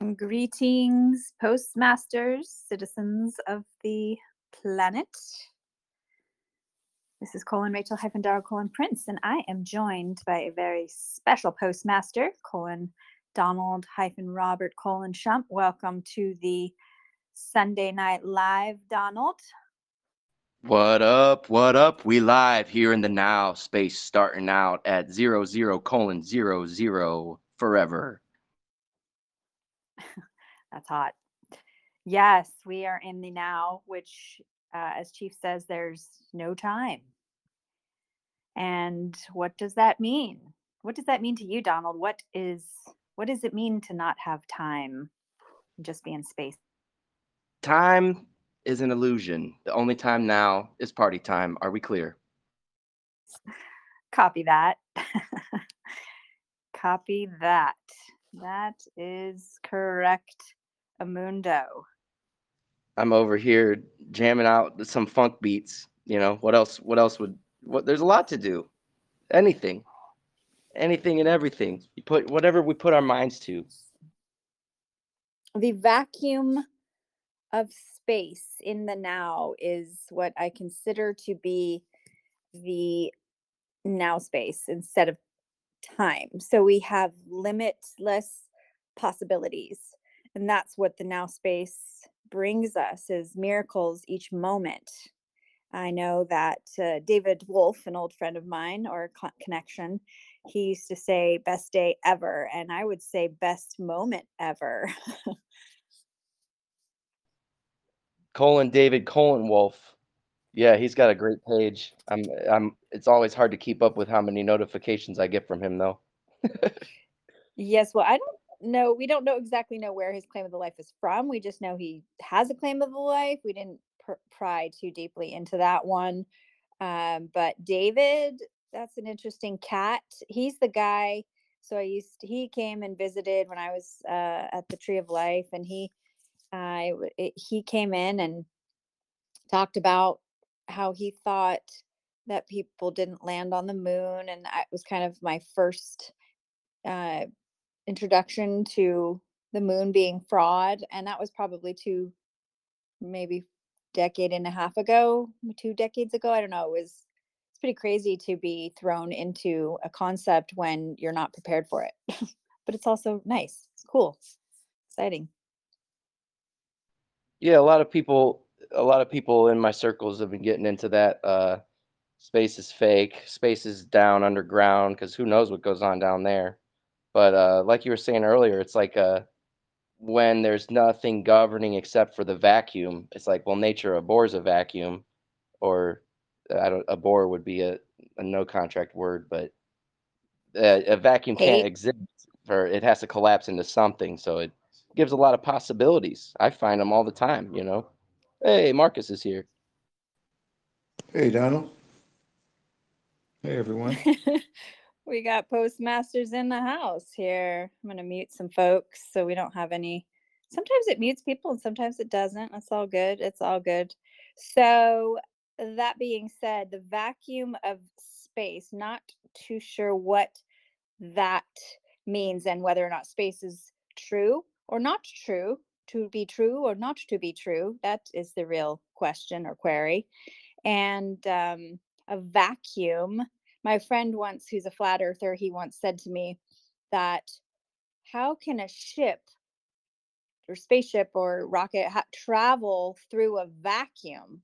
Greetings, postmasters, citizens of the planet. This is Colin Rachel hyphen Dara Colin Prince, and I am joined by a very special postmaster, Colin Donald hyphen Robert Colin Shump. Welcome to the Sunday Night Live, Donald. What up? What up? We live here in the now space, starting out at zero zero colon zero zero forever. That's hot. Yes, we are in the now, which, uh, as Chief says, there's no time. And what does that mean? What does that mean to you, Donald? What is what does it mean to not have time, just be in space? Time is an illusion. The only time now is party time. Are we clear? Copy that. Copy that. That is correct, Amundo. I'm over here jamming out some funk beats. You know what else? What else would? What? There's a lot to do. Anything, anything and everything. You put whatever we put our minds to. The vacuum of space in the now is what I consider to be the now space instead of time. So we have limitless possibilities. And that's what the now space brings us is miracles each moment. I know that uh, David Wolfe, an old friend of mine or co- connection, he used to say best day ever and I would say best moment ever. Colin David Colin Wolfe. Yeah, he's got a great page. I'm I'm it's always hard to keep up with how many notifications I get from him though. yes, well, I don't know. We don't know exactly know where his claim of the life is from. We just know he has a claim of the life. We didn't pr- pry too deeply into that one. Um, but David, that's an interesting cat. He's the guy. So I used he came and visited when I was uh, at the Tree of Life, and he w- it, he came in and talked about how he thought that people didn't land on the moon, and it was kind of my first uh, introduction to the moon being fraud, and that was probably two, maybe decade and a half ago, two decades ago. I don't know. It was it's pretty crazy to be thrown into a concept when you're not prepared for it, but it's also nice. It's cool, exciting. Yeah, a lot of people a lot of people in my circles have been getting into that uh space is fake, space is down underground because who knows what goes on down there. But uh like you were saying earlier, it's like uh when there's nothing governing except for the vacuum, it's like well nature abhors a vacuum or I don't abhor would be a, a no contract word, but uh, a vacuum can't exist or it has to collapse into something, so it gives a lot of possibilities. I find them all the time, you know. Hey, Marcus is here. Hey, Donald. Hey, everyone. we got postmasters in the house here. I'm going to mute some folks so we don't have any. Sometimes it mutes people and sometimes it doesn't. That's all good. It's all good. So, that being said, the vacuum of space, not too sure what that means and whether or not space is true or not true, to be true or not to be true. That is the real question or query. And um, a vacuum my friend once who's a flat earther he once said to me that how can a ship or spaceship or rocket ha- travel through a vacuum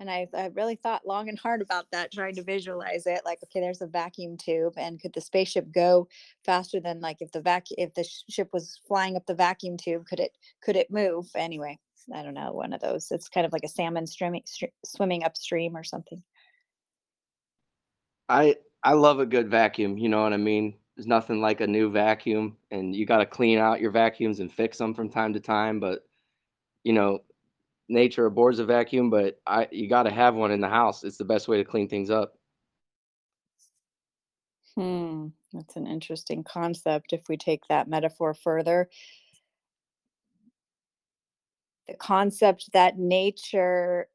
and I, I really thought long and hard about that trying to visualize it like okay there's a vacuum tube and could the spaceship go faster than like if the vac if the sh- ship was flying up the vacuum tube could it could it move anyway i don't know one of those it's kind of like a salmon swimming swimming upstream or something I I love a good vacuum, you know what I mean? There's nothing like a new vacuum and you got to clean out your vacuums and fix them from time to time, but you know, nature abhors a vacuum, but I you got to have one in the house. It's the best way to clean things up. Hmm, that's an interesting concept if we take that metaphor further. The concept that nature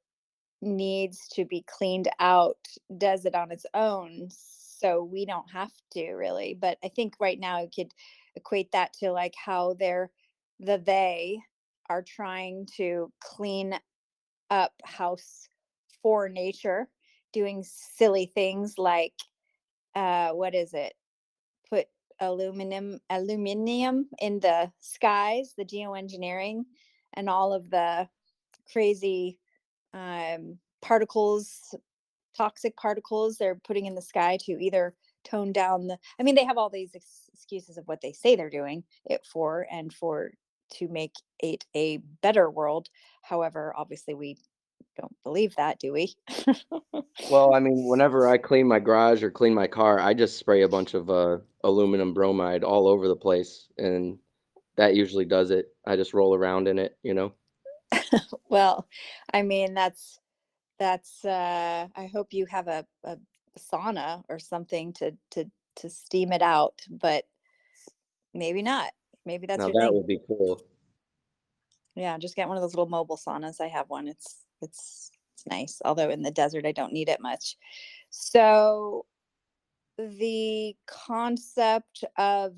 needs to be cleaned out does it on its own. So we don't have to really. But I think right now you could equate that to like how they're the they are trying to clean up house for nature, doing silly things like uh what is it? Put aluminum aluminium in the skies, the geoengineering and all of the crazy um particles toxic particles they're putting in the sky to either tone down the i mean they have all these ex- excuses of what they say they're doing it for and for to make it a better world however obviously we don't believe that do we Well, I mean, whenever I clean my garage or clean my car, I just spray a bunch of uh, aluminum bromide all over the place, and that usually does it. I just roll around in it, you know. well i mean that's that's uh i hope you have a, a sauna or something to to to steam it out but maybe not maybe that's now your that thing would be cool. Yeah, just get one of those little mobile saunas. I have one. It's it's it's nice. Although in the desert I don't need it much. So the concept of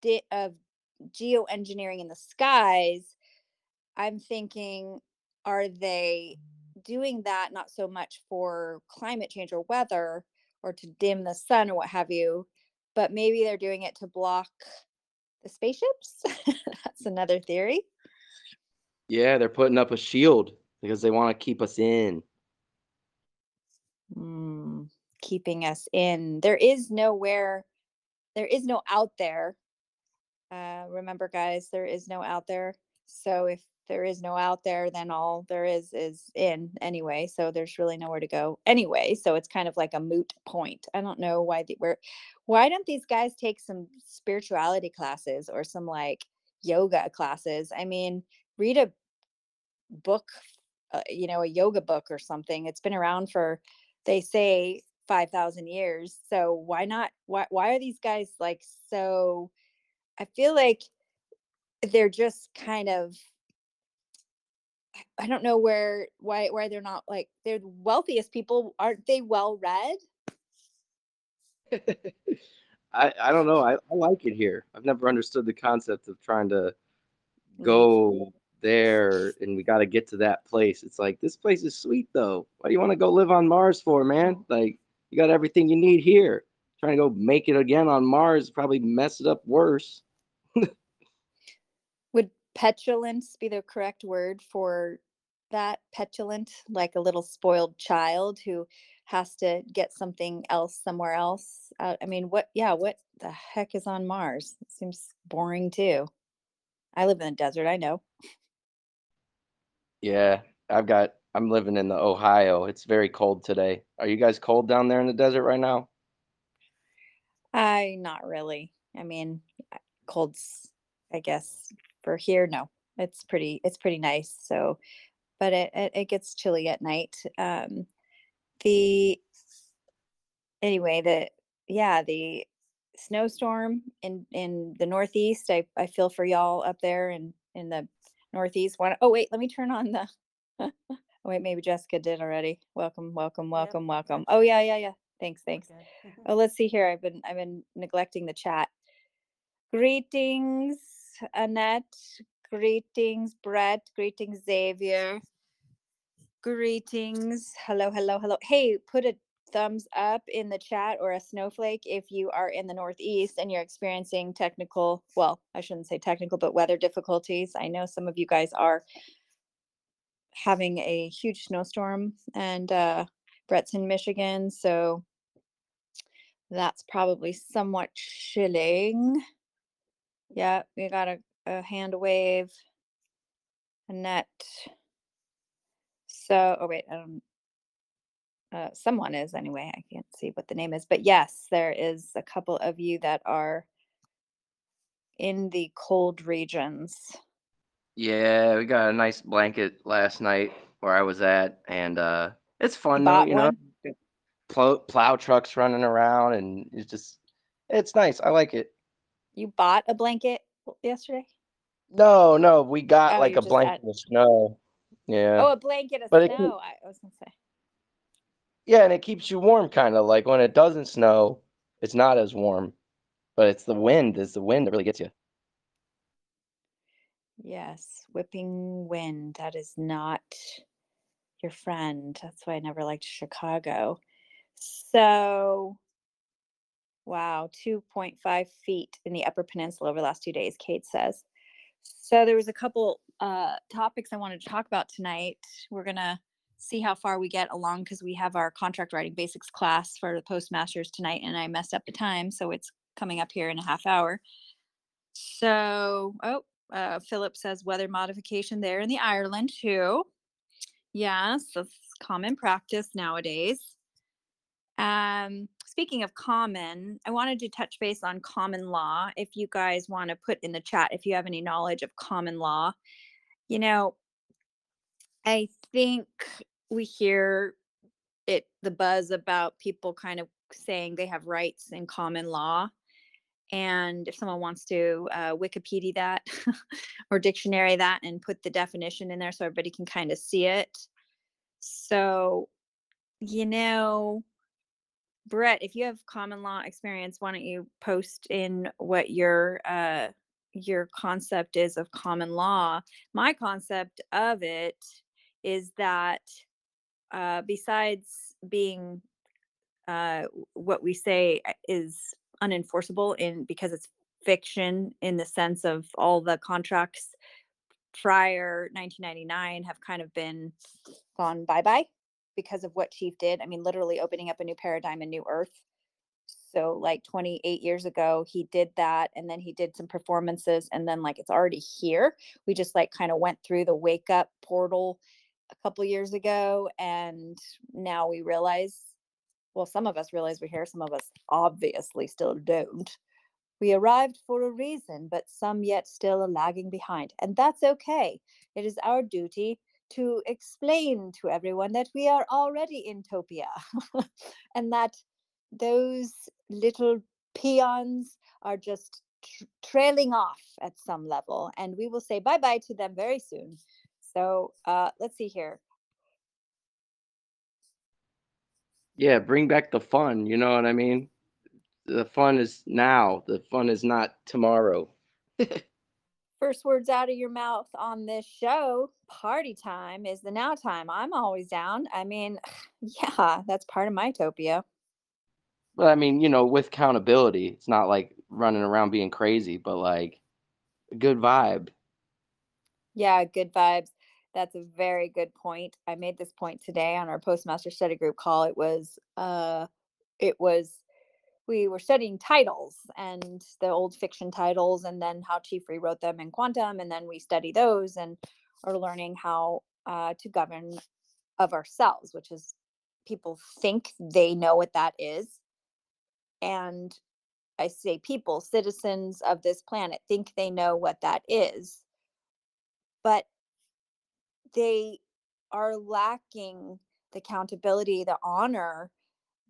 di- of geoengineering in the skies, I'm thinking are they doing that not so much for climate change or weather or to dim the sun or what have you, but maybe they're doing it to block the spaceships? That's another theory. Yeah, they're putting up a shield because they want to keep us in. Mm, keeping us in. There is nowhere, there is no out there. Uh, remember, guys, there is no out there. So if there is no out there, then all there is is in anyway. So there's really nowhere to go anyway. So it's kind of like a moot point. I don't know why the, where, why don't these guys take some spirituality classes or some like yoga classes? I mean, read a book, uh, you know, a yoga book or something. It's been around for, they say, 5,000 years. So why not? Why, why are these guys like so? I feel like they're just kind of, I- don't know where, why, why they're not like, they're the wealthiest people. Aren't they well read? I I don't know. I, I like it here. I've never understood the concept of trying to mm. go there and we got to get to that place. It's like this place is sweet though. Why do you want to go live on Mars for, man? Like you got everything you need here. Trying to go make it again on Mars probably mess it up worse. Petulance be the correct word for that? Petulant, like a little spoiled child who has to get something else somewhere else. Uh, I mean, what? Yeah, what the heck is on Mars? It seems boring too. I live in the desert. I know. Yeah, I've got I'm living in the Ohio. It's very cold today. Are you guys cold down there in the desert right now? I not really. I mean, cold's. I guess for here, no. It's pretty. It's pretty nice. So, but it it, it gets chilly at night. Um, the anyway the yeah the snowstorm in in the northeast i i feel for y'all up there in in the northeast one oh wait let me turn on the oh wait maybe jessica did already welcome welcome welcome welcome oh yeah yeah yeah thanks thanks oh let's see here i've been i've been neglecting the chat greetings annette greetings brett greetings xavier Greetings. Hello, hello, hello. Hey, put a thumbs up in the chat or a snowflake if you are in the Northeast and you're experiencing technical, well, I shouldn't say technical, but weather difficulties. I know some of you guys are having a huge snowstorm and uh, Brett's in Michigan, so that's probably somewhat chilling. Yeah, we got a, a hand wave. Annette. So, oh wait, I don't. Uh, someone is anyway. I can't see what the name is, but yes, there is a couple of you that are in the cold regions. Yeah, we got a nice blanket last night where I was at, and uh, it's fun though, you know. Plow, plow trucks running around, and it's just, it's nice. I like it. You bought a blanket yesterday? No, no, we got Oh, like you a just blanket had- of snow. Yeah, Oh, a blanket of But it snow. I I was gonna say. yeah, and it keeps you warm, kind of like when it doesn't snow, it's not as warm, but it's the wind. It's the wind that really gets you. Yes, whipping wind. That is not your friend. That's why I never liked Chicago. So, wow, 2.5 feet in the Upper Peninsula over the last two days, Kate says. So, there was a couple uh, topics I wanted to talk about tonight. We're to see how far we get along because we have our contract writing basics class for the postmasters tonight, and I messed up the time. So, it's coming up here in a half hour. So, oh, uh, Philip says weather modification there in the Ireland too. Yes, that's common practice nowadays. Um, speaking of common, I wanted to touch base on common law. If you guys want to put in the chat if you have any knowledge of common law, you know, I think we hear it the buzz about people kind of saying they have rights in common law. And if someone wants to uh, Wikipedia that or dictionary that and put the definition in there so everybody can kind of see it. So, you know, Brett, if you have common law experience, why don't you post in what your uh, your concept is of common law? My concept of it is that uh, besides being uh, what we say uh, is unenforceable in because it's fiction in the sense of all the contracts prior 1999 have kind of been gone bye bye because of what Chief did. I mean, literally opening up a new paradigm, a new earth. So, like 28 years ago, he did that, and then he did some performances, and then like it's already here. We just like kind of went through the wake up portal a couple years ago, and now we realize well, some of us realize we're here, some of us obviously still don't. We arrived for a reason, but some yet still are lagging behind. And that's okay. It is our duty to explain to everyone that we are already in Topia and that those little peons are just tr- trailing off at some level. And we will say bye bye to them very soon. So uh, let's see here. Yeah, bring back the fun. You know what I mean? The fun is now. The fun is not tomorrow. First words out of your mouth on this show, party time is the now time. I'm always down. I mean, yeah, that's part of my topia. But I mean, you know, with accountability, it's not like running around being crazy, but like a good vibe. Yeah, good vibes. That's a very good point. I made this point today on our postmaster study group call. It was uh it was we were studying titles and the old fiction titles and then how Chief rewrote them in quantum and then we study those and are learning how uh, to govern of ourselves, which is people think they know what that is. And I say people, citizens of this planet, think they know what that is. But they are lacking the accountability, the honor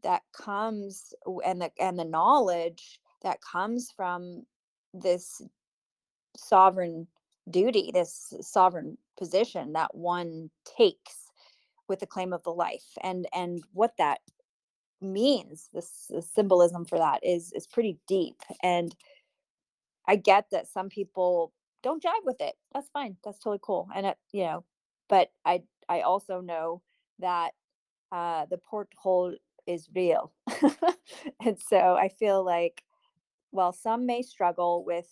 that comes and the and the knowledge that comes from this sovereign duty, this sovereign position that one takes with the claim of the life and and what that means this, the symbolism for that is is pretty deep and i get that some people don't jive with it that's fine that's totally cool and it you know but i i also know that uh the porthole is real. And so i feel like while some may struggle with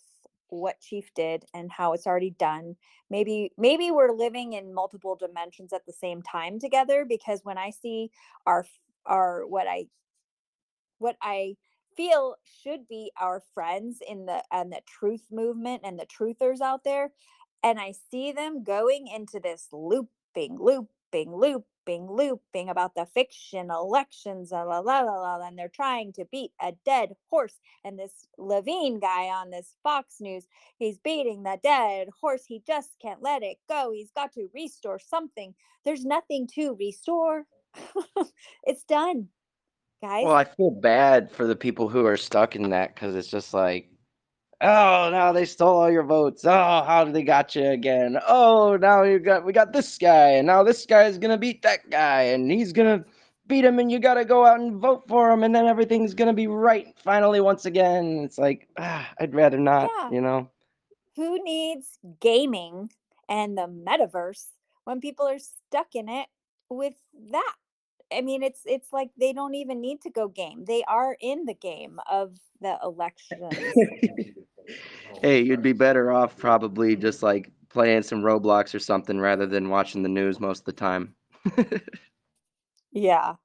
what chief did and how it's already done maybe maybe we're living in multiple dimensions at the same time together because when i see our our what i what i feel should be our friends in the and the truth movement and the truthers out there and i see them going into this looping looping loop looping, looping about the fiction elections, la la la la, and they're trying to beat a dead horse. And this Levine guy on this Fox News, he's beating the dead horse. He just can't let it go. He's got to restore something. There's nothing to restore. it's done, guys. Well, I feel bad for the people who are stuck in that because it's just like Oh, now they stole all your votes. Oh, how did they got you again? Oh, now you got we got this guy, and now this guy is gonna beat that guy, and he's gonna beat him, and you gotta go out and vote for him, and then everything's gonna be right finally once again. It's like ah, I'd rather not, Yeah. you know. who needs gaming and the metaverse when people are stuck in it with that? I mean, it's it's like they don't even need to go game. They are in the game of the elections. Hey, you'd be better off probably just like playing some Roblox or something rather than watching the news most of the time. yeah.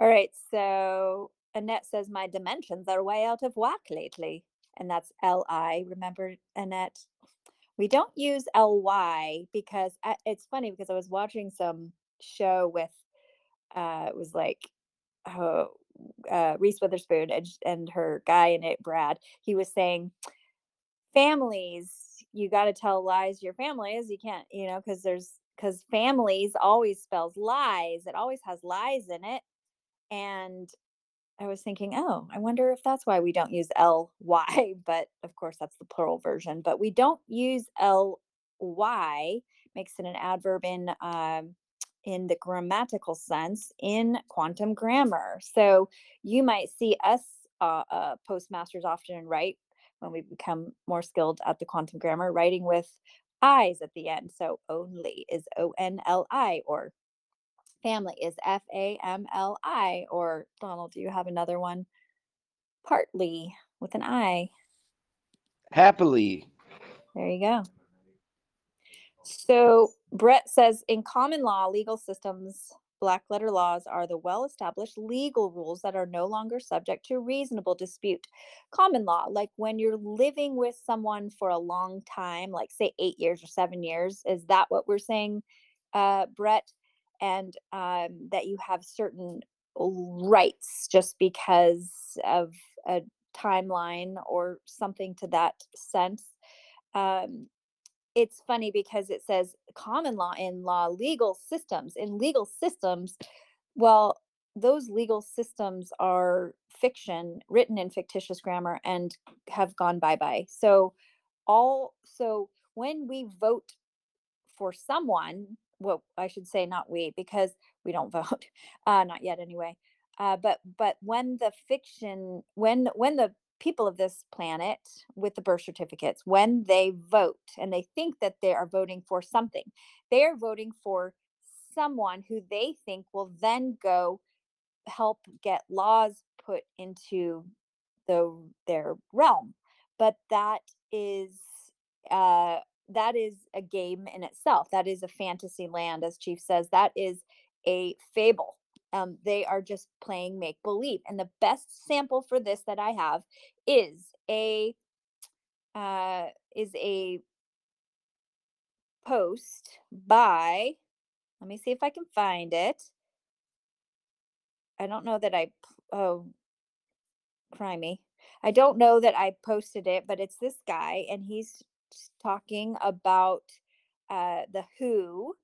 All right. So Annette says my dimensions are way out of whack lately. And that's L-I. Remember, Annette? We don't use L-Y because I, it's funny because I was watching some show with, uh, it was like, oh, uh, Reese Witherspoon and, and her guy in it, Brad. He was saying, families, you got to tell lies to your families. You can't, you know, because there's, because families always spells lies. It always has lies in it. And I was thinking, oh, I wonder if that's why we don't use ly, but of course that's the plural version. But we don't use ly, makes it an adverb in um, in the grammatical sense in quantum grammar. So you might see us uh, uh, postmasters often write when we become more skilled at the quantum grammar, writing with i's at the end. So only is O N L I or family is F A M L I. Or Donald, do you have another one? Partly with an I. Happily. There you go. So Brett says in common law, legal systems, black letter laws are the well established legal rules that are no longer subject to reasonable dispute. Common law, like when you're living with someone for a long time, like say eight years or seven years, is that what we're saying, uh, Brett? And um, that you have certain rights just because of a timeline or something to that sense. Um, it's funny because it says common law in law legal systems in legal systems well those legal systems are fiction written in fictitious grammar and have gone bye-bye. So all so when we vote for someone well i should say not we because we don't vote uh not yet anyway uh but but when the fiction when when the people of this planet with the birth certificates when they vote and they think that they are voting for something they are voting for someone who they think will then go help get laws put into the their realm. But that is uh that is a game in itself. That is a fantasy land as chief says. That is a fable. Um, they are just playing make believe. And the best sample for this that I have is a uh, is a post by. Let me see if I can find it. I don't know that I Oh, crimey. I don't know that I posted it, but it's this guy, and he's talking about uh, the WHO.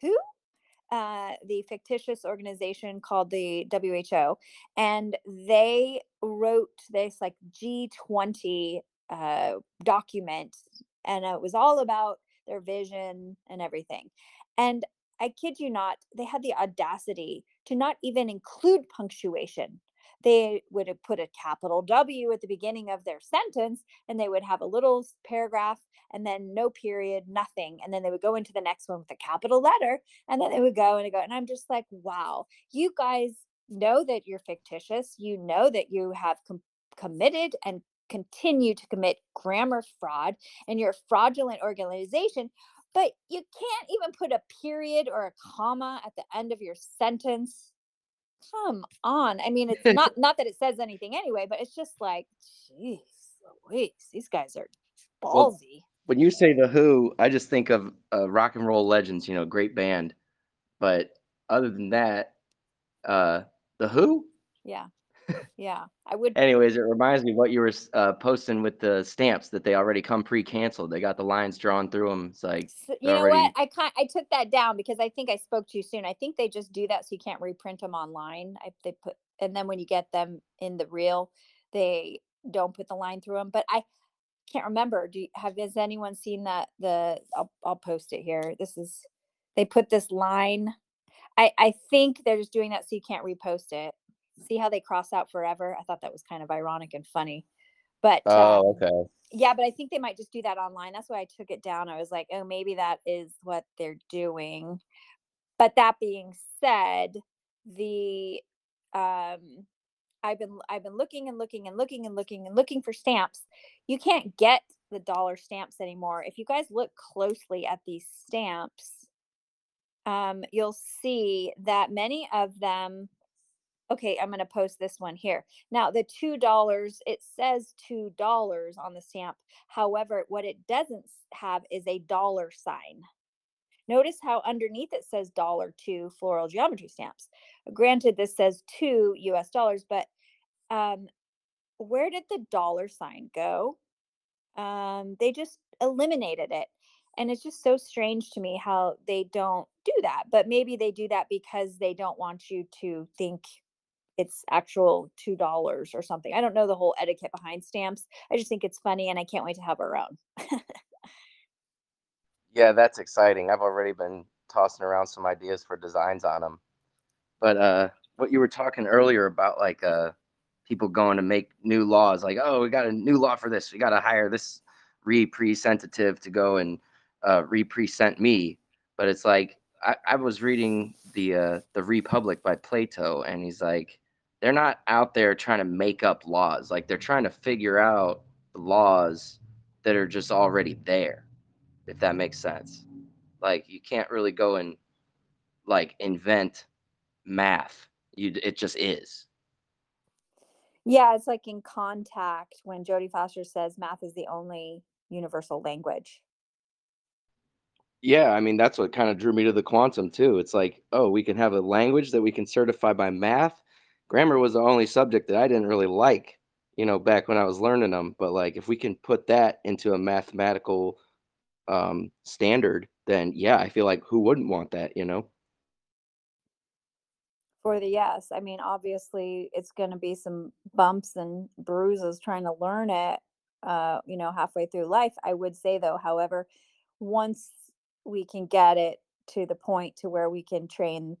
Who? Uh, the fictitious organization called the WHO, and they wrote this like G20 uh, document, and it was all about their vision and everything. And I kid you not, they had the audacity to not even include punctuation. They would have put a capital W at the beginning of their sentence, and they would have a little paragraph and then no period, nothing. And then they would go into the next one with a capital letter and then they would go and go. And I'm just like, wow, you guys know that you're fictitious. You know that you have com- committed and continue to commit grammar fraud and you're a fraudulent organization, but you can't even put a period or a comma at the end of your sentence. Come on. I mean, it's not not that it says anything anyway, but it's just like, jeez, Louise, these guys are Well, ballsy. When you say the Who, I just think of uh, Rock and Roll Legends. You know, great band. But other than that, uh, the Who. Yeah. Yeah. I would Anyways, it reminds me what you were uh, posting with the stamps that they already come pre-canceled. They got the lines drawn through them. It's like S- you know already. what? I kind I took that down because I think I spoke too soon. I think they just do that so you can't reprint them online. I, they put and then when you get them in the real, they don't put the line through them. But I can't remember. Do you, have has anyone seen that? The I'll I'll post it here. This is they put this line. I I think they're just doing that so you can't repost it. See how they cross out forever? I thought that was kind of ironic and funny. But uh, Oh, okay. yeah, but I think they might just do that online. That's why I took it down. I was like, oh, maybe that is what they're doing. But that being said, the um I've been I've been looking and looking and looking and looking and looking for stamps. You can't get the dollar stamps anymore. If you guys look closely at these stamps, um, you'll see that many of them okay i'm going to post this one here. Now the two dollars it says two dollars on the stamp. However what it doesn't have is a dollar sign. Notice how underneath it says dollar two floral geometry stamps. Granted this says two us dollars but um where did the dollar sign go? Um they just eliminated it. And it's just so strange to me how they don't do that but maybe they do that because they don't want you to think it's actual two dollars or something i don't know the whole etiquette behind stamps i just think it's funny and i can't wait to have our own Yeah, that's exciting. I've already been tossing around some ideas for designs on them. But uh, what you were talking earlier about, like uh, people going to make new laws, like, oh, we got a new law for this. We got to hire this representative to go and uh, represent me. But it's like I, I was reading the uh, the Republic by Plato, and he's like, they're not out there trying to make up laws. Like they're mm. trying to figure out laws that are just already there if that makes sense. Like you can't really go and like invent math. You it just is. yeah it's like in contact when jodie foster says math is the only universal language Yeah, I mean that's what kind of drew me to the quantum too. It's like, oh, we can have a language that we can certify by math. Grammar was the only subject that I didn't really like, you know, back when I was learning them, but like if we can put that into a mathematical um standard, then yeah, I feel like who wouldn't want that, you know? for the yes i mean obviously it's going to be some bumps and bruises trying to learn it uh you know halfway through life i would say though however once we can get it to the point to where we can train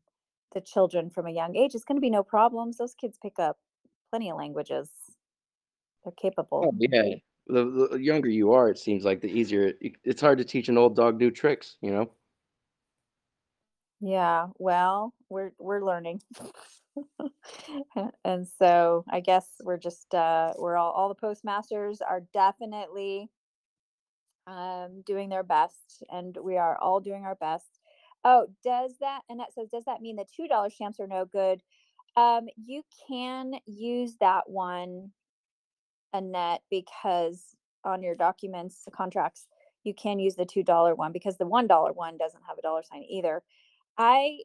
the children from a young age it's going to be no problems those kids pick up plenty of languages they're capable Oh, yeah. The, the younger you are, it seems like the easier. it- It's hard to teach an old dog new tricks, you know? Yeah, well, we're we're learning. And so I guess we're just uh we're all all the postmasters are definitely um doing their best and we are all doing our best. Oh, does that and that says does that mean the two dollar stamps are no good? Um you can use that one Annette because on your documents, the contracts, you can use the two dollar one because the one dollar one doesn't have a dollar sign either. I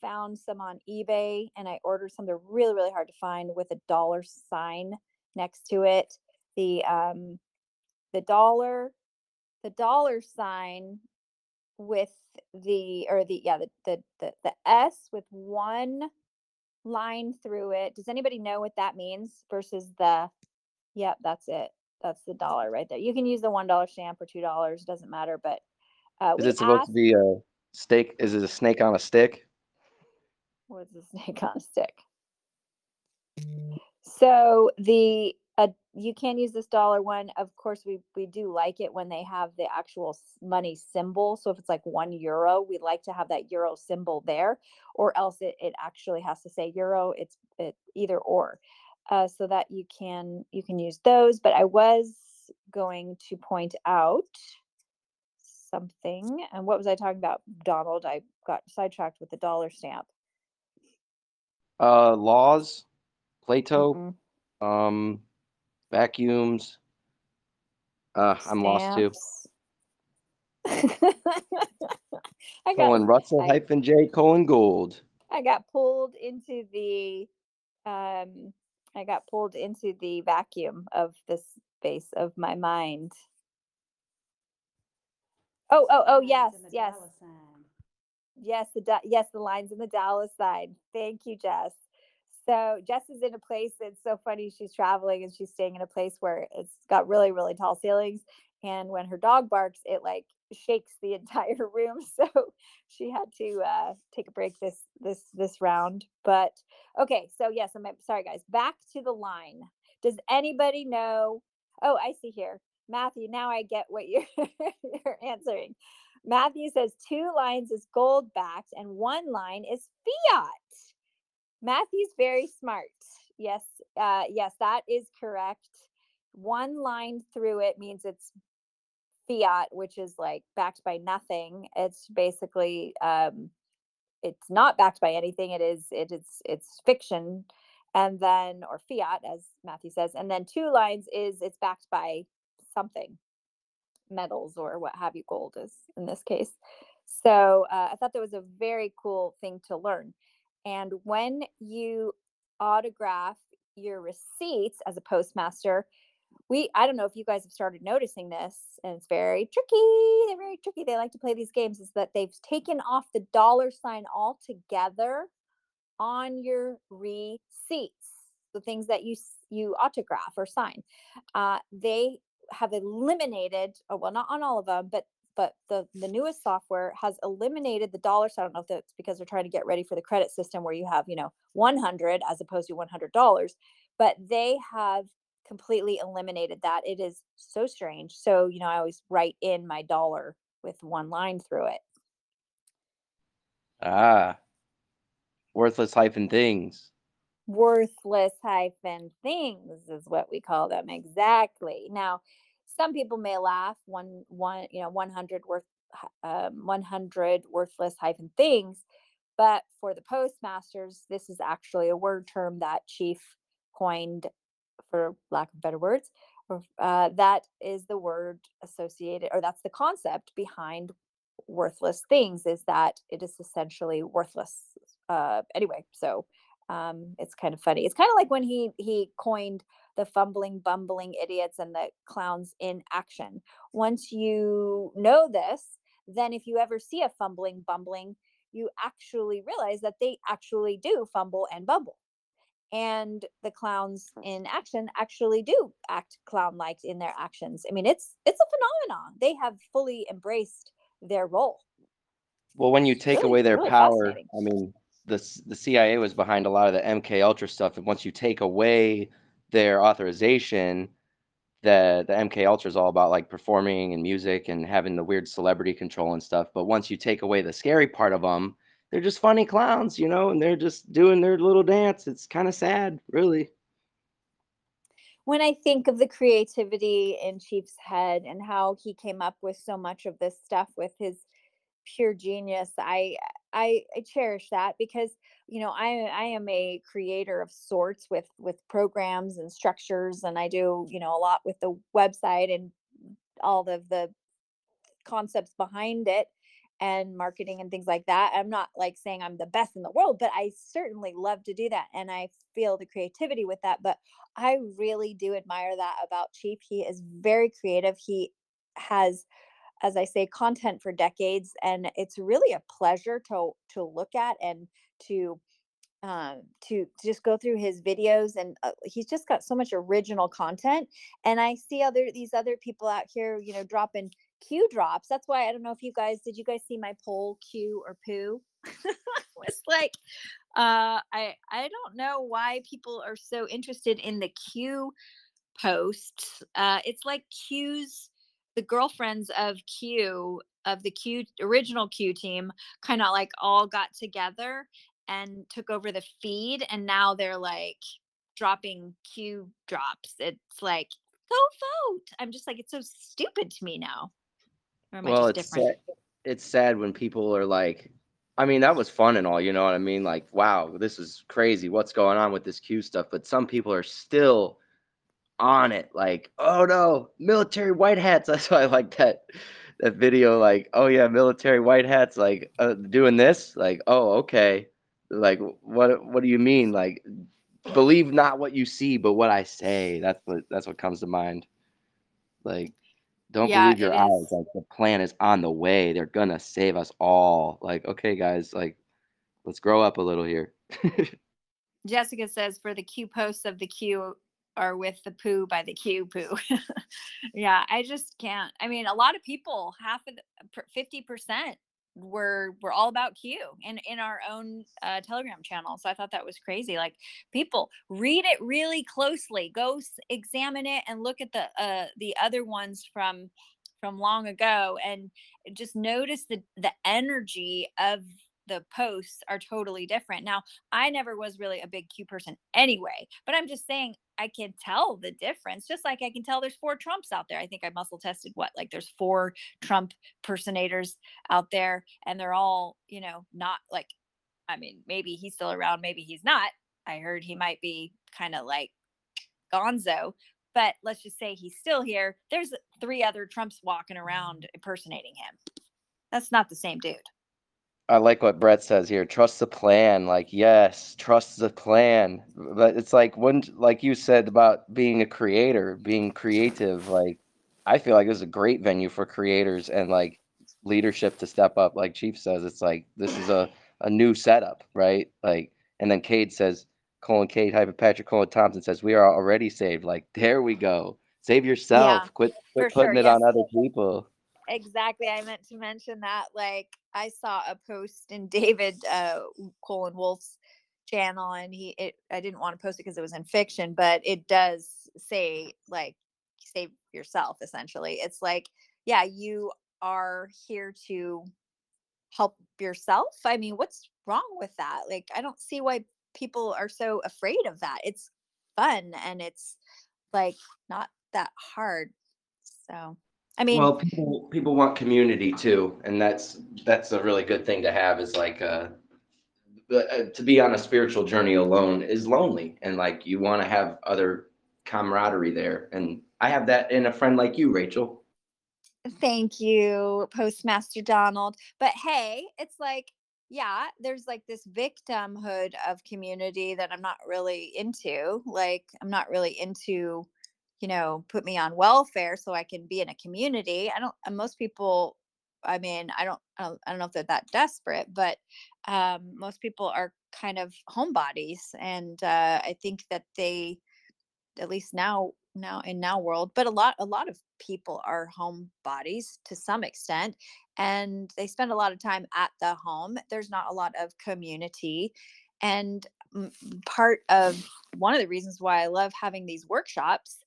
found some on eBay and I ordered some. They're really, really hard to find with a dollar sign next to it. The um the dollar, the dollar sign with the or the yeah, the the the, the S with one line through it. Does anybody know what that means versus the Yep, that's it. That's the dollar right there. You can use the one dollar stamp or two dollars, doesn't matter. But uh, Is it supposed to be a steak? Is it a snake on a stick? what's a snake on a stick? So the you can use this dollar one. Of course, we we do like it when they have the actual money symbol. So if it's like one euro, we like to have that euro symbol there, or else it, it actually has to say euro. It's it either or, uh, so that you can you can use those. But I was going to point out something, and what was I talking about, Donald? I got sidetracked with the dollar stamp. Uh, laws, Plato, Mm-mm. um, vacuums. Uh, I'm lost too. Stamps. I got Colin Russell I- hyphen J colon Gould. I got pulled into the um I got pulled into the vacuum of the space of my mind. Oh, oh, oh, yes, yes. Yes, the yes, the lines in the Dallas side. Thank you, Jess. So Jess is in a place that's so funny. She's traveling and she's staying in a place where it's got really, really tall ceilings. And when her dog barks, it like shakes the entire room. So she had to uh, take a break this this this round. But okay, so yes, I'm sorry, guys. Back to the line. Does anybody know Oh, I see here. Matthew, now I get what you're, you're answering. Matthew says two lines is gold backed and one line is fiat. Matthew's very smart. Yes, uh, yes, that is correct. One line through it means it's fiat, which is like backed by nothing. It's basically um, it's not backed by anything. It is it is it's fiction, and then or fiat, as Matthew says, and then two lines is it's backed by something, metals or what have you. Gold is in this case. So uh, I thought that was a very cool thing to learn. And when you autograph your receipts as a postmaster, we I don't know if you guys have started noticing this, and it's very tricky. They're very tricky. They like to play these games. Is that they've taken off the dollar sign altogether on your receipts, the things that you you autograph or sign. Uh, they have eliminated, oh, well, not on all of them, but but the the newest software has eliminated the dollar sign. I don't know if that's because they're trying to get ready for the credit system where you have you know 100 as opposed to 100 dollars, but they have completely eliminated that. It is so strange. So you know I always write in my dollar with one line through it. Ah, worthless hyphen things. worthless hyphen things is what we call them exactly now some people may laugh one one you know 100 worth um, 100 worthless hyphen things but for the postmasters this is actually a word term that chief coined for lack of better words uh, that is the word associated or that's the concept behind worthless things is that it is essentially worthless uh, anyway so um, it's kind of funny. It's kind of like when he he coined the fumbling, bumbling idiots and the clowns in action. Once you know this, then if you ever see a fumbling, bumbling, you actually realize that they actually do fumble and bumble. And the clowns in action actually do act clown-like in their actions. I mean, it's it's a phenomenon. They have fully embraced their role. Well, when you take really- away their really power. I mean, the the CIA was behind a lot of the MK Ultra stuff, and once you take away their authorization, the the MK Ultra is all about like performing and music and having the weird celebrity control and stuff. But once you take away the scary part of them, they're just funny clowns, you know, and they're just doing their little dance. It's kind of sad, really. when I think of the creativity in Chief's head and how he came up with so much of this stuff with his pure genius, I I, I cherish that because you know I I am a creator of sorts with with programs and structures, and I do you know a lot with the website and all of the concepts behind it and marketing and things like that. I'm not like saying I'm the best in the world, but I certainly love to do that and I feel the creativity with that. But I really do admire that about Chief. He is very creative. He has as I say content for decades and it's really a pleasure to to look at and to um to to just go through his videos and uh, he's just got so much original content and i see other these other people out here you know dropping q drops. That's why i don't know if you guys did you guys see my poll q or poo it's like uh i i don't know why people are so interested in the q posts uh it's like q's the girlfriends of q of the q original q team kind of like all got together and took over the feed and now they're like dropping q drops it's like go vote i'm just like it's so stupid to me now or am well, i it's different sad, it's sad when people are like, I mean, that was fun and all, you know what I mean? Like, wow, this is crazy. What's going on with this Q stuff? But some people are still on it. Like, oh no, military white hats. That's why I like that that video. Like, oh yeah, military white hats. Like, uh, doing this. Like, oh okay. Like, what what do you mean? Like, believe not what you see, but what I say. That's what that's what comes to mind. Like, don't Yeah, believe your eyes. is. Like the plan is on the way. They're gonna save us all. Like, okay, guys, like let's grow up a little here. Jessica says for the Q posts of the Q are with the poo by the Q poo. yeah, I just can't. I mean, a lot of people, half of the fifty percent we're we're all about Q in in our own uh, Telegram channel. So I thought that was crazy. Like people read it really closely, go s- examine it, and look at the uh, the other ones from from long ago, and just notice the the energy of the posts are totally different. Now, I never was really a big Q person anyway, but I'm just saying I can tell the difference. Just like I can tell there's four Trumps out there. I think I muscle tested what like there's four Trump personators out there and they're all you know not like i mean maybe he's still around maybe he's not i heard he might be kind of like gonzo but let's just say he's still here there's three other trumps walking around impersonating him that's not the same dude I like what Brett says here. Trust the plan. Like, yes, trust the plan. But it's like when, like you said about being a creator, being creative. Like, I feel like this is a great venue for creators and like leadership to step up. Like Chief says, it's like this is a a new setup, right? Like, and then Cade says, Colin Cade, Patrick Colin Thompson says, we are already saved. Like, there we go. Save yourself. Quit, quit putting sure, it on other people. exactly i meant to mention that like i saw a post in david uh colin Wolfe's channel and he it i didn't want to post it because it was in fiction but it does say like save yourself essentially. It's like yeah you are here to help yourself? I mean what's wrong with that? Like i don't see why people are so afraid of that. It's fun and it's like not that hard so i mean well people people want community too and that's that's a really good thing to have is like uh, uh to be on a spiritual journey alone is lonely and like you want to have other camaraderie there and i have that in a friend like you rachel Thank you, Postmaster Donald. But hey, it's like, yeah, there's like this victimhood of community that I'm not really into. Like, I'm not really into, you know, put me on welfare so I can be in a community. I don't, and most people, I mean, I don't, I don't, know if they're that desperate, but um, most people are kind of homebodies. And uh, I think that they, at least now now in now world but a lot a lot of people are home bodies to some extent and they spend a lot of time at the home there's not a lot of community and part of one of the reasons why i love having these workshops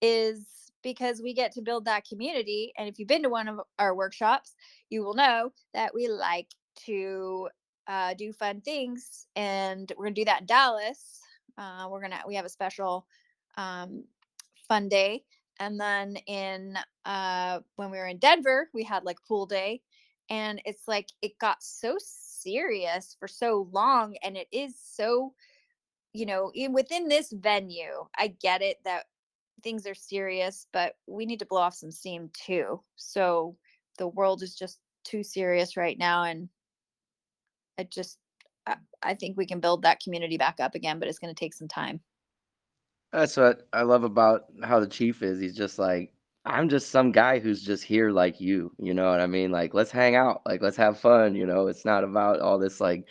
is because we get to build that community and if you've been to one of our workshops you will know that we like to uh, do fun things and we're gonna do that in dallas uh, we're gonna we have a special um, fun day. And then in uh, when we were in Denver, we had like pool day, and it's like it got so serious for so long, and it is so, you know, in within this venue. I get it that things are serious, but we need to blow off some steam too. So the world is just too serious right now, and I just. I- think we can build that community back up again, but it's going to take some time. that's what i love about how the chief is he's just like i'm just some guy who's just here like you you know what i mean like let's hang out like let's have fun you know it's not about all this like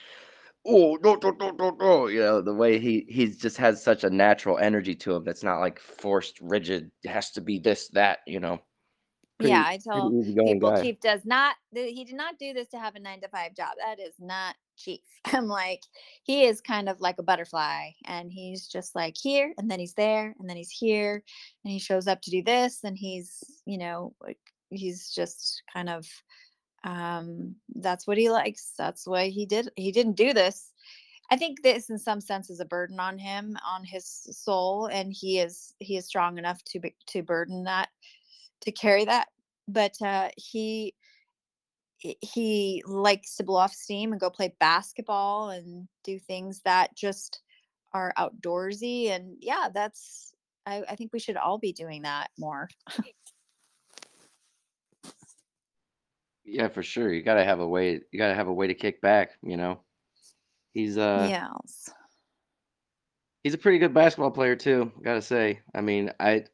oh no no no no no. You know the way he he just has such a natural energy to him that's not like forced rigid it has to be this that you know? Yeah, I tell pretty people guy. chief does not he did not do this to have a nine to five job. That is not chief i'm like he is kind of like a butterfly and he's just like here and then he's there and then he's here and he shows up to do this and he's you know like he's just kind of um that's what he likes that's why he did he didn't do this. I think this in some sense is a burden on him on his soul and he is he is strong enough to be, to burden that to carry that. But uh he he- likes to blow off steam and go play basketball and do things that just are outdoorsy and yeah that's I, I think we should all be doing that more yeah for sure you gotta have a way you gotta have a way to kick back you know? He's uh yes. he's a pretty good basketball player too gotta say. I mean i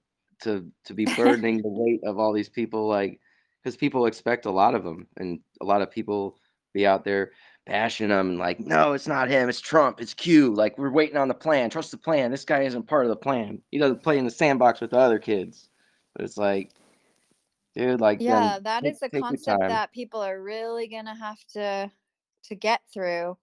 to to be burdening the weight of all these people like because people expect a lot of them and a lot of people be out there bashing them, and like no it's not him it's trump it's q like we're waiting on the plan trust the plan this guy isn't part of the plan. He doesn't play in the sandbox with the other kids but it's like dude. Like, then Yeah, that take- is a concept that people are really gonna have to to get through.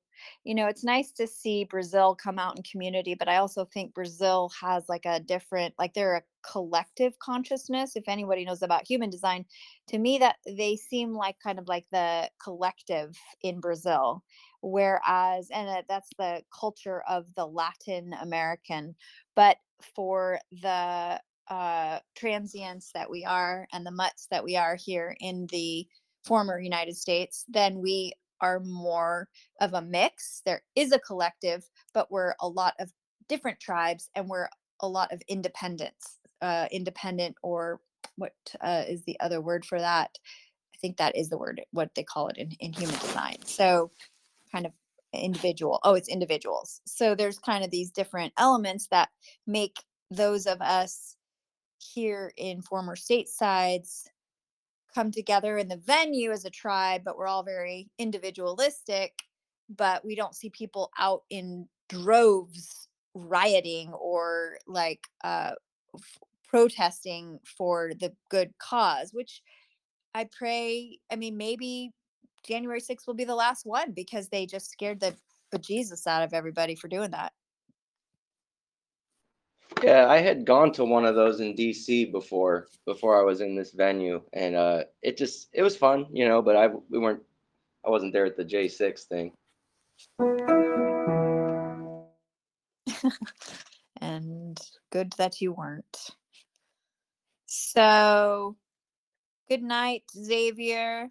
You know, it's nice to see Brazil come out in community, but I also think Brazil has like a different, like they're a collective consciousness. If anybody knows about human design, to me that they seem like kind of like the collective in Brazil, whereas and that's the culture of the Latin American, but for the uh, transients that we are and the mutts that we are here in the former United States, then we are more of a mix. There is a collective, but we're a lot of different tribes and we're a lot of independence, uh, independent, or what uh, is the other word for that? I think that is the word, what they call it in, in human design. So, kind of individual. Oh, it's individuals. So, there's kind of these different elements that make those of us here in former state sides come together in the venue as a tribe, but we're all very individualistic. But we don't see people out in droves rioting or like uh, f- protesting for the good cause, which I pray. I mean, maybe January 6th will be the last one because they just scared the bejesus out of everybody for doing that. Yeah, I had gone to one of those in DC before before I was in this venue, and uh, it just it was fun, you know. But I we weren't I wasn't there at the J6 thing. and good that you weren't. So, good night, Xavier.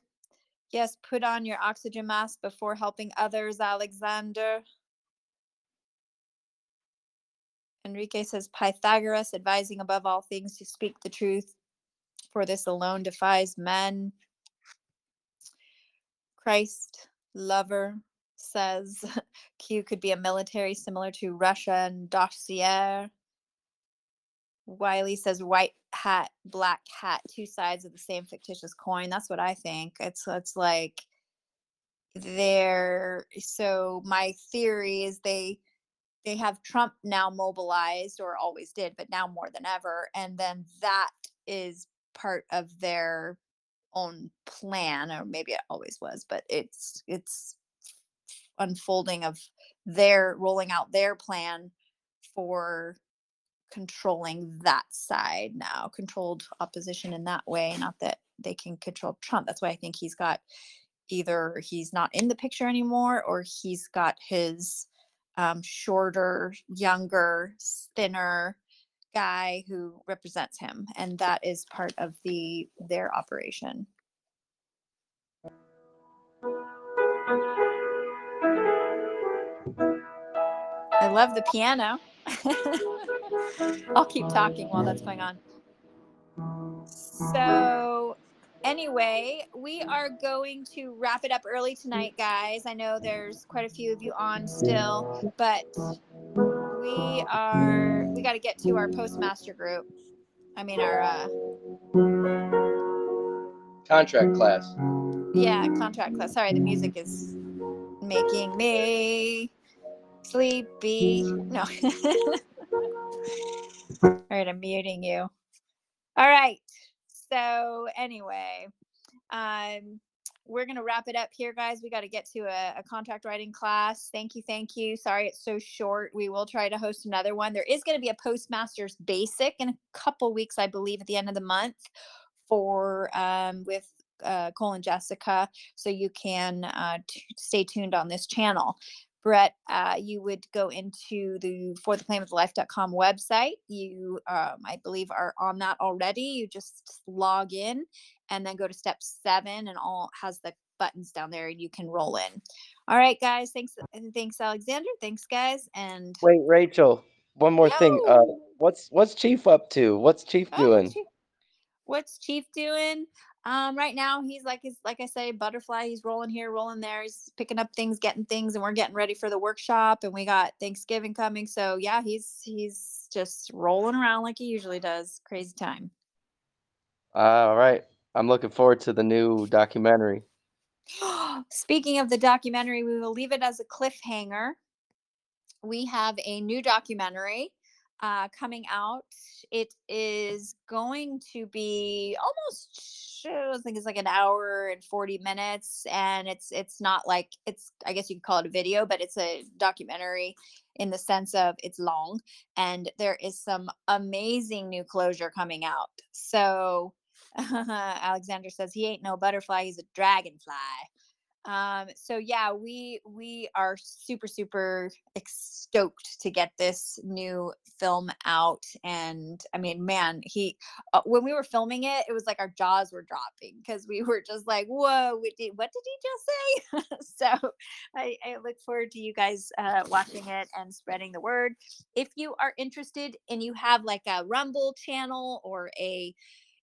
Yes, put on your oxygen mask before helping others, Alexander. Enrique says Pythagoras advising above all things to speak the truth, for this alone defies men. Christ lover says Q could be a military similar to Russia and dossier. Wiley says white hat, black hat, two sides of the same fictitious coin. That's what I think. It's it's like they're so my theory is they they have Trump now mobilized or always did, but now more than ever. And then that is part of their own plan, or maybe it always was, but it's it's unfolding of their rolling out their plan for controlling that side now, controlled opposition in that way. Not that they can control Trump. That's why I think he's got either he's not in the picture anymore or he's got his um, shorter, younger, thinner guy who represents him, and that is part of the their operation. I love the piano. I'll keep talking while that's going on. So, anyway, we are going to wrap it up early tonight, guys. I know there's quite a few of you on still, but we are we got to get to our postmaster group. I mean, our uh, Contract class. yeah contract class. Sorry, the music is making me sleepy. No. All right, I'm muting you. All right. So anyway, um, we're gonna wrap it up here, guys. We got to get to a, a contract writing class. Thank you, thank you. Sorry it's so short. We will try to host another one. There is gonna be a Postmasters Basic in a couple weeks, I believe, at the end of the month for um, with uh, Cole and Jessica. So you can uh, t- stay tuned on this channel. Brett, uh, you would go into the for the claim of the life.com website. You, um, I believe, are on that already. You just log in and then go to step seven, and all has the buttons down there, and you can roll in. All right, guys. Thanks, thanks, Alexander. Thanks, guys. And Wait, Rachel. One more thing. Uh, what's what's Chief up to? What's Chief Oh, doing? Chief- what's Chief doing? Um, right now he's like he's like I say, butterfly. He's rolling here, rolling there. He's picking up things, getting things, and we're getting ready for the workshop. And we got Thanksgiving coming, so yeah, he's he's just rolling around like he usually does. Crazy time. All right. I'm looking forward to the new documentary. Speaking of the documentary, we will leave it as a cliffhanger. We have a new documentary uh, coming out. It is going to be almost I think it's like an hour and 40 minutes and it's it's not like it's I guess you could call it a video but it's a documentary in the sense of it's long and there is some amazing new closure coming out. So Alexander says he ain't no butterfly, he's a dragonfly. Um, so yeah, we we are super super stoked to get this new film out, and I mean, man, he uh, when we were filming it, it was like our jaws were dropping because we were just like, "Whoa, what did, what did he just say?" so I, I look forward to you guys uh, watching it and spreading the word. If you are interested and you have like a Rumble channel or a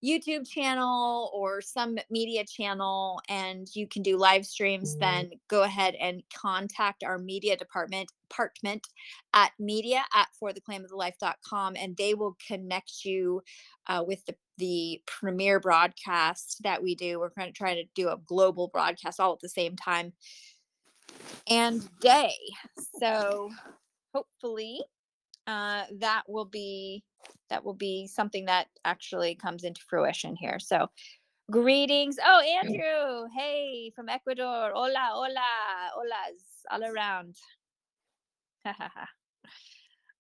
YouTube channel or some media channel and you can do live streams, then go ahead and contact our media department department at media at for the claim of the life.com and they will connect you uh, with the the premiere broadcast that we do. We're going to try to do a global broadcast all at the same time and day. So hopefully uh, that will be that will be something that actually comes into fruition here. So greetings. Oh, Andrew. Hey, from Ecuador. Hola, hola, holas all around. all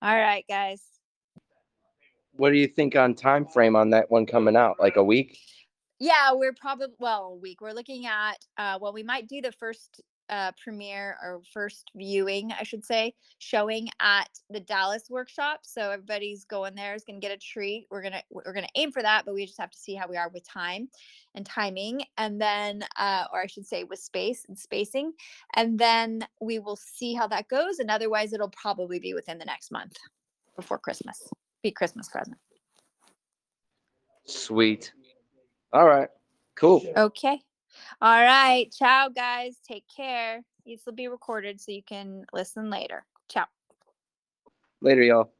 right, guys. What do you think on time frame on that one coming out? Like a week? Yeah, we're probably well a week. We're looking at uh well, we might do the first uh premiere or first viewing, I should say, showing at the Dallas workshop. So everybody's going there is gonna get a treat. We're gonna we're gonna aim for that, but we just have to see how we are with time and timing, and then uh, or I should say with space and spacing, and then we will see how that goes. And otherwise, it'll probably be within the next month before Christmas. Be Christmas present. Sweet. All right. Cool. Okay. All right. Ciao, guys. Take care. This will be recorded so you can listen later. Ciao. Later, y'all.